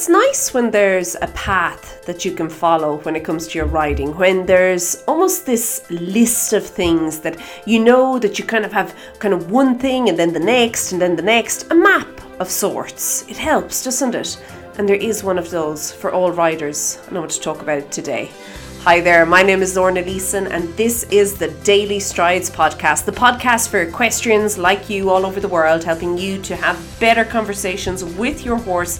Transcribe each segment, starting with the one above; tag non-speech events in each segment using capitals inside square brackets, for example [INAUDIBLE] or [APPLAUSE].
it's nice when there's a path that you can follow when it comes to your riding, when there's almost this list of things that you know that you kind of have kind of one thing and then the next and then the next, a map of sorts. It helps, doesn't it? And there is one of those for all riders. I know what to talk about it today. Hi there, my name is Lorna Leeson, and this is the Daily Strides podcast, the podcast for equestrians like you all over the world, helping you to have better conversations with your horse.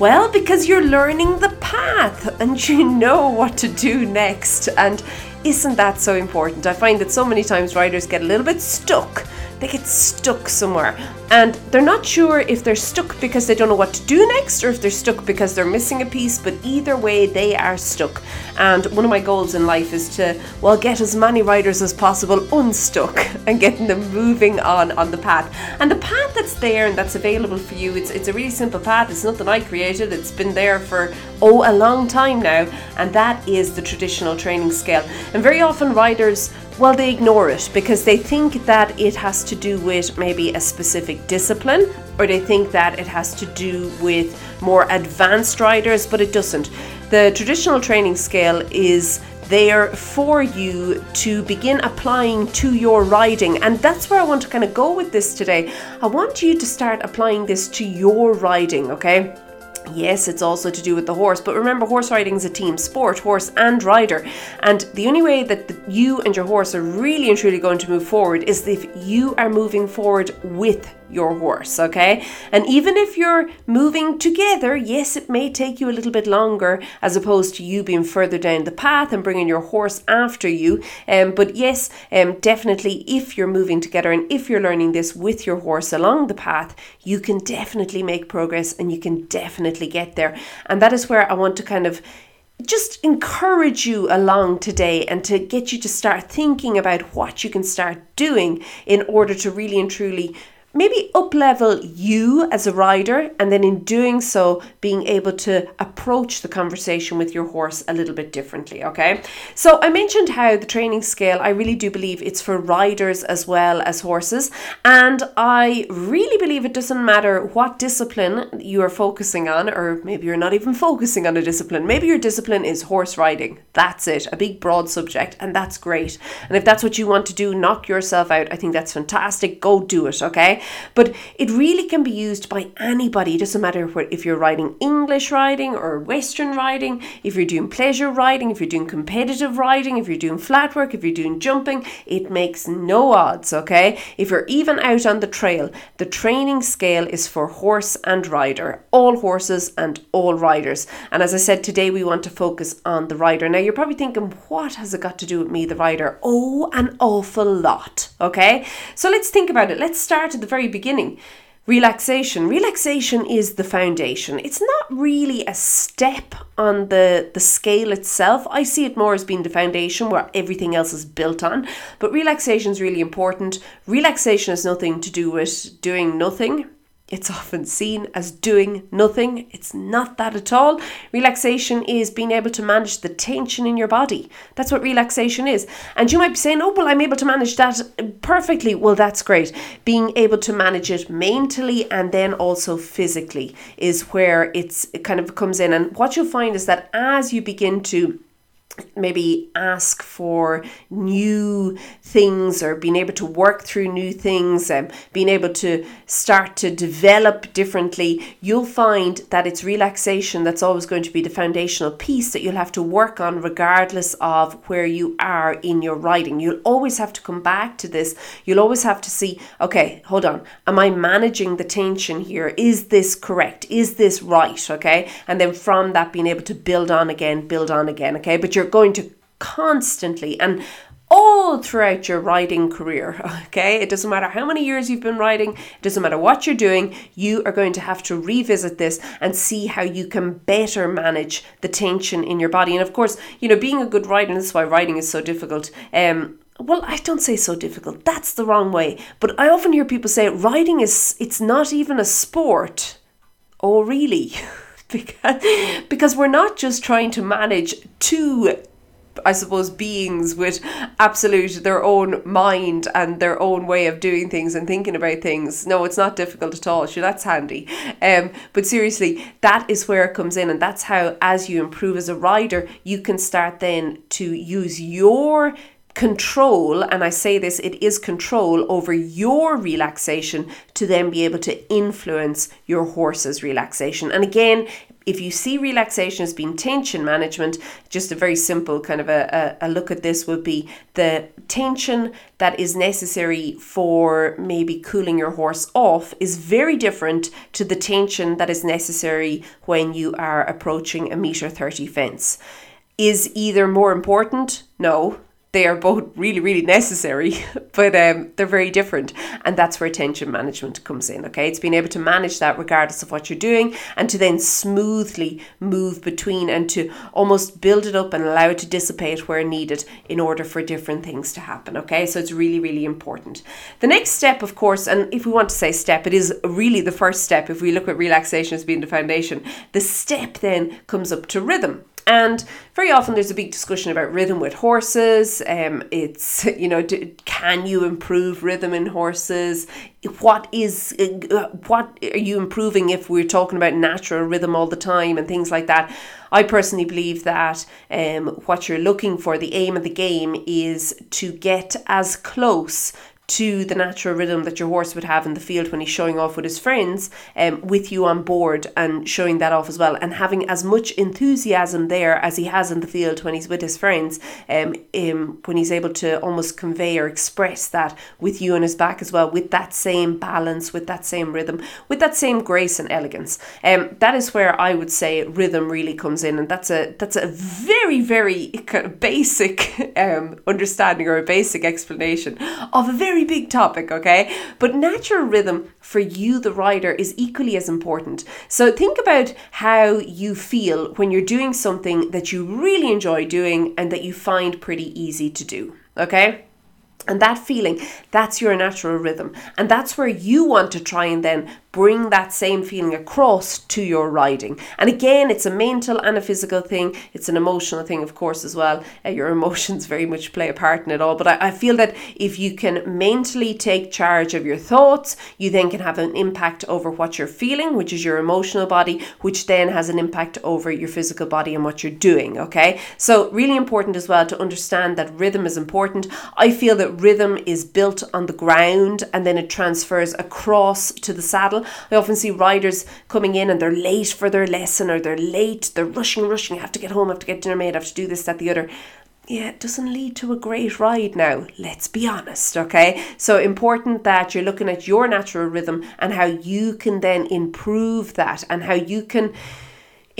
Well, because you're learning the path and you know what to do next. And isn't that so important? I find that so many times riders get a little bit stuck they get stuck somewhere. And they're not sure if they're stuck because they don't know what to do next or if they're stuck because they're missing a piece but either way they are stuck. And one of my goals in life is to well get as many riders as possible unstuck [LAUGHS] and getting them moving on on the path. And the path that's there and that's available for you it's it's a really simple path. It's nothing I created. It's been there for oh a long time now. And that is the traditional training scale. And very often riders well, they ignore it because they think that it has to do with maybe a specific discipline or they think that it has to do with more advanced riders, but it doesn't. The traditional training scale is there for you to begin applying to your riding. And that's where I want to kind of go with this today. I want you to start applying this to your riding, okay? Yes, it's also to do with the horse, but remember, horse riding is a team sport, horse and rider. And the only way that the, you and your horse are really and truly going to move forward is if you are moving forward with your horse, okay? And even if you're moving together, yes, it may take you a little bit longer as opposed to you being further down the path and bringing your horse after you. Um, but yes, um, definitely, if you're moving together and if you're learning this with your horse along the path, you can definitely make progress and you can definitely get there. And that is where I want to kind of just encourage you along today and to get you to start thinking about what you can start doing in order to really and truly maybe up level you as a rider and then in doing so being able to approach the conversation with your horse a little bit differently okay? So i mentioned how the training scale i really do believe it's for riders as well as horses and i really believe it doesn't matter what discipline you are focusing on or maybe you're not even focusing on a discipline. Maybe your discipline is horse riding. That's it a big broad subject and that's great. And if that's what you want to do knock yourself out. I think that's fantastic. Go do it okay but it really can be used by anybody. It doesn't matter if you're riding English riding or Western riding, if you're doing pleasure riding, if you're doing competitive riding, if you're doing flat work, if you're doing jumping, it makes no odds, okay? If you're even out on the trail, the training scale is for horse and rider, all horses and all riders. And as I said, today we want to focus on the rider. Now you're probably thinking, what has it got to do with me, the rider? Oh, an awful lot, okay? So let's think about it. Let's start at the very beginning. Relaxation. Relaxation is the foundation. It's not really a step on the, the scale itself. I see it more as being the foundation where everything else is built on. But relaxation is really important. Relaxation has nothing to do with doing nothing it's often seen as doing nothing. It's not that at all. Relaxation is being able to manage the tension in your body. That's what relaxation is. And you might be saying, oh, well, I'm able to manage that perfectly. Well, that's great. Being able to manage it mentally and then also physically is where it's, it kind of comes in. And what you'll find is that as you begin to maybe ask for new things or being able to work through new things and being able to start to develop differently, you'll find that it's relaxation that's always going to be the foundational piece that you'll have to work on regardless of where you are in your writing. You'll always have to come back to this. You'll always have to see, okay, hold on, am I managing the tension here? Is this correct? Is this right? Okay. And then from that, being able to build on again, build on again. Okay. But you're going to constantly and all throughout your riding career. [LAUGHS] Okay, it doesn't matter how many years you've been riding, it doesn't matter what you're doing, you are going to have to revisit this and see how you can better manage the tension in your body. And of course, you know, being a good rider, and this is why riding is so difficult. Um, well, I don't say so difficult. That's the wrong way. But I often hear people say riding is it's not even a sport. Oh, really? [LAUGHS] [LAUGHS] because because we're not just trying to manage two I suppose, beings with absolute their own mind and their own way of doing things and thinking about things. No, it's not difficult at all. Sure, that's handy. Um, but seriously, that is where it comes in, and that's how, as you improve as a rider, you can start then to use your control, and I say this, it is control over your relaxation to then be able to influence your horse's relaxation. And again, if you see relaxation as being tension management, just a very simple kind of a, a, a, look at this would be the tension that is necessary for maybe cooling your horse off is very different to the tension that is necessary when you are approaching a meter 30 fence. Is either more important? No, they are both really, really necessary, [LAUGHS] but um, they're very different. And that's where tension management comes in. Okay. It's being able to manage that regardless of what you're doing and to then smoothly move between and to almost build it up and allow it to dissipate where needed in order for different things to happen. Okay. So it's really, really important. The next step, of course, and if we want to say step, it is really the first step. If we look at relaxation as being the foundation, the step then comes up to rhythm. And very often there's a big discussion about rhythm with horses. Um, it's, you know, do, can you improve rhythm in horses? What is, uh, what are you improving if we're talking about natural rhythm all the time and things like that? I personally believe that um, what you're looking for, the aim of the game, is to get as close to the natural rhythm that your horse would have in the field when he's showing off with his friends, um, with you on board and showing that off as well, and having as much enthusiasm there as he has in the field when he's with his friends, um, um, when he's able to almost convey or express that with you on his back as well, with that same balance, with that same rhythm, with that same grace and elegance. Um, that is where I would say rhythm really comes in, and that's a that's a very very kind of basic [LAUGHS] um, understanding or a basic explanation of a very very big topic, okay? But natural rhythm for you, the rider, is equally as important. So think about how you feel when you're doing something that you really enjoy doing and that you find pretty easy to do, okay? And that feeling, that's your natural rhythm. And that's where you want to try and then bring that same feeling across to your riding. And again, it's a mental and a physical thing. It's an emotional thing, of course, as well. Uh, your [LAUGHS] emotions very much play a part in it all. But I, I feel that if you can mentally take charge of your thoughts, you then can have an impact over what you're feeling, which is your emotional body, which then has an impact over your physical body and what you're doing. Okay. So, really important as well to understand that rhythm is important. I feel that rhythm is built on the ground and then it transfers across to the saddle I often see riders coming in and they're late for their lesson or they're late, they're rushing, rushing, I have to get home, I have to get dinner made, I have to do this, that, the other yeah, it doesn't lead to a great ride now. Let's be honest, okay? So important that you're looking at your natural rhythm and how you can then improve that and how you can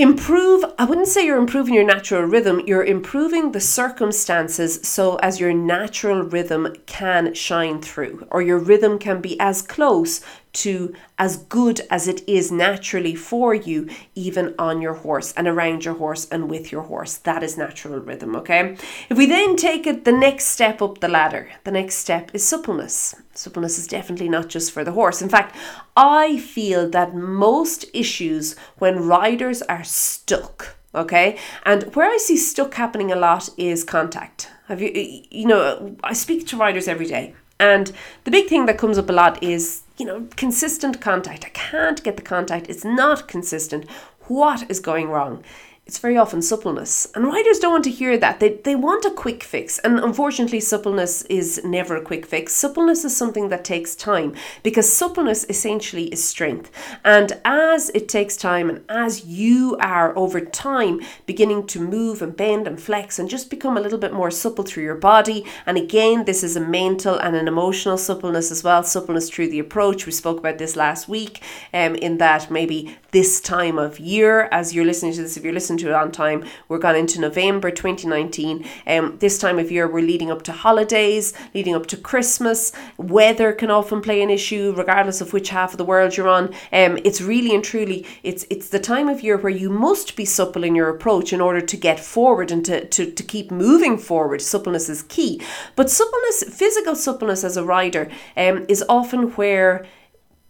improve i wouldn't say you're improving your natural rhythm you're improving the circumstances so as your natural rhythm can shine through or your rhythm can be as close to as good as it is naturally for you, even on your horse and around your horse and with your horse. That is natural rhythm, okay? If we then take it the next step up the ladder, the next step is suppleness. Suppleness is definitely not just for the horse. In fact, I feel that most issues when riders are stuck, okay? And where I see stuck happening a lot is contact. Have you, you know, I speak to riders every day. And the big thing that comes up a lot is you know, consistent contact. I can't get the contact. It's not consistent. What is going wrong? It's very often suppleness. And riders don't want to hear that. They, they want a quick fix. And unfortunately, suppleness is never a quick fix. Suppleness is something that takes time because suppleness essentially is strength. And as it takes time and as you are over time beginning to move and bend and flex and just become a little bit more supple through your body, and again, this is a mental and an emotional suppleness as well, suppleness through the approach. We spoke about this last week, um, in that maybe this time of year, as you're listening to this, if you're listening to it on time. We're gone into November 2019. Um, this time of year, we're leading up to holidays, leading up to Christmas. Weather can often play an issue, regardless of which half of the world you're on. Um, it's really and truly, it's it's the time of year where you must be supple in your approach in order to get forward and to, to, to keep moving forward. Suppleness is key. But suppleness, physical suppleness as a rider, um, is often where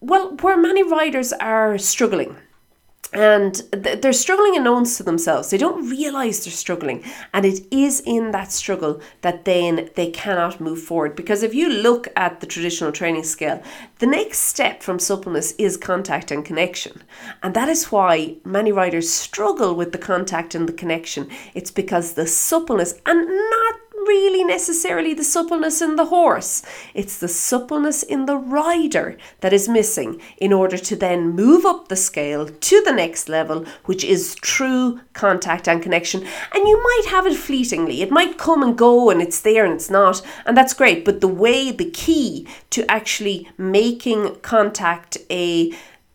well, where many riders are struggling and they're struggling unknowns to themselves. They don't realize they're struggling, and it is in that struggle that then they cannot move forward. Because if you look at the traditional training scale, the next step from suppleness is contact and connection, and that is why many riders struggle with the contact and the connection. It's because the suppleness and not really necessarily the suppleness in the horse. It's the suppleness in the rider that is missing in order to then move up the scale to the next level, which is true contact and connection. And you might have it fleetingly, it might come and go and it's there and it's not, and that's great. But the way, the key to actually making contact a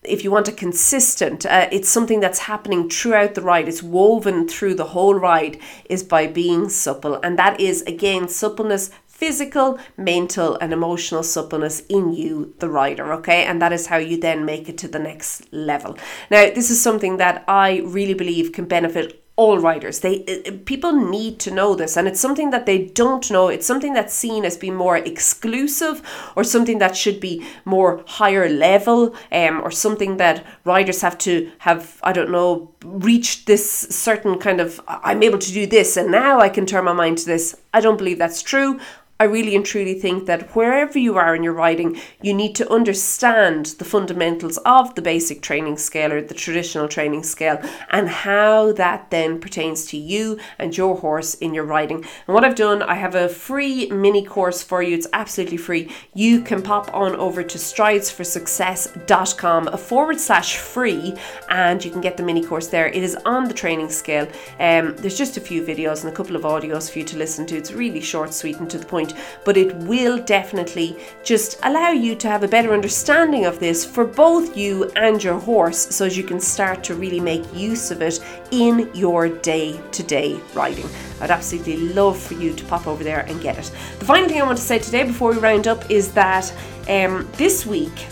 if you want a consistent, uh, it's something that's happening throughout the ride, it's woven through the whole ride, is by being supple. And that is, again, suppleness physical, mental, and emotional suppleness in you, the rider, okay? And that is how you then make it to the next level. Now, this is something that I really believe can benefit all riders they people need to know this and it's something that they don't know. It's something that's seen as being more exclusive or something that should be more higher level um, or something that riders have to have i don't know reached this certain kind of i'm able to do this and now i can turn my mind to this. I don't believe that's true I really and truly think that wherever you are in your riding, you need to understand the fundamentals of the basic training scale or the traditional training scale and how that then pertains to you and your horse in your riding. And what I've done, I have a free mini course for you. It's absolutely free. You can pop on over to stridesforsuccess.com forward slash free and you can get the mini course there. It is on the training scale. Um, there's just a few videos and a couple of audios for you to listen to. It's really short, sweet, and to the point point, but it will definitely just allow you to have a better understanding of this for both you and your horse so as you can start to really make use of it in your day to day riding. I'd absolutely love for you to pop over there and get it. The final thing I want to say today before we round up is that um, this week,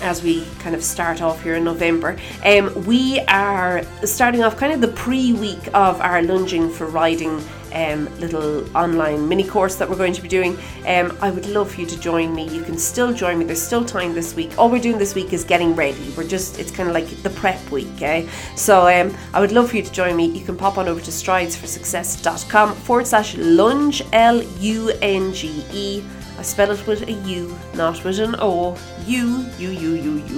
as we kind of start off here in November. Um, we are starting off kind of the pre week of our lunging for riding um, little online mini course that we're going to be doing. Um, I would love for you to join me. You can still join me. There's still time this week. All we're doing this week is getting ready. We're just it's kind of like the prep week, eh? So um, I would love for you to join me. You can pop on over to stridesforsuccess.com forward slash lunge L U N G E I spell it with a U, not with an O. U, U, U, U, U,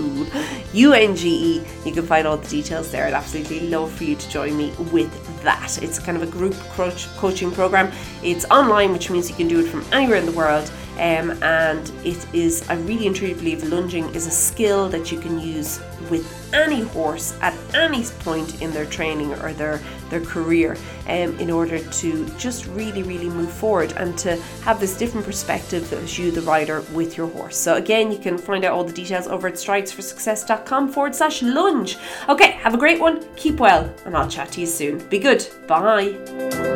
U N G E. You can find all the details there. I'd absolutely love for you to join me with that. It's kind of a group coaching program. It's online, which means you can do it from anywhere in the world. Um, and it is, I really and truly believe lunging is a skill that you can use with any horse at any point in their training or their their career um, in order to just really really move forward and to have this different perspective as you the rider with your horse. So again you can find out all the details over at stridesforsuccess.com forward slash lunge. Okay have a great one keep well and i'll chat to you soon. Be good bye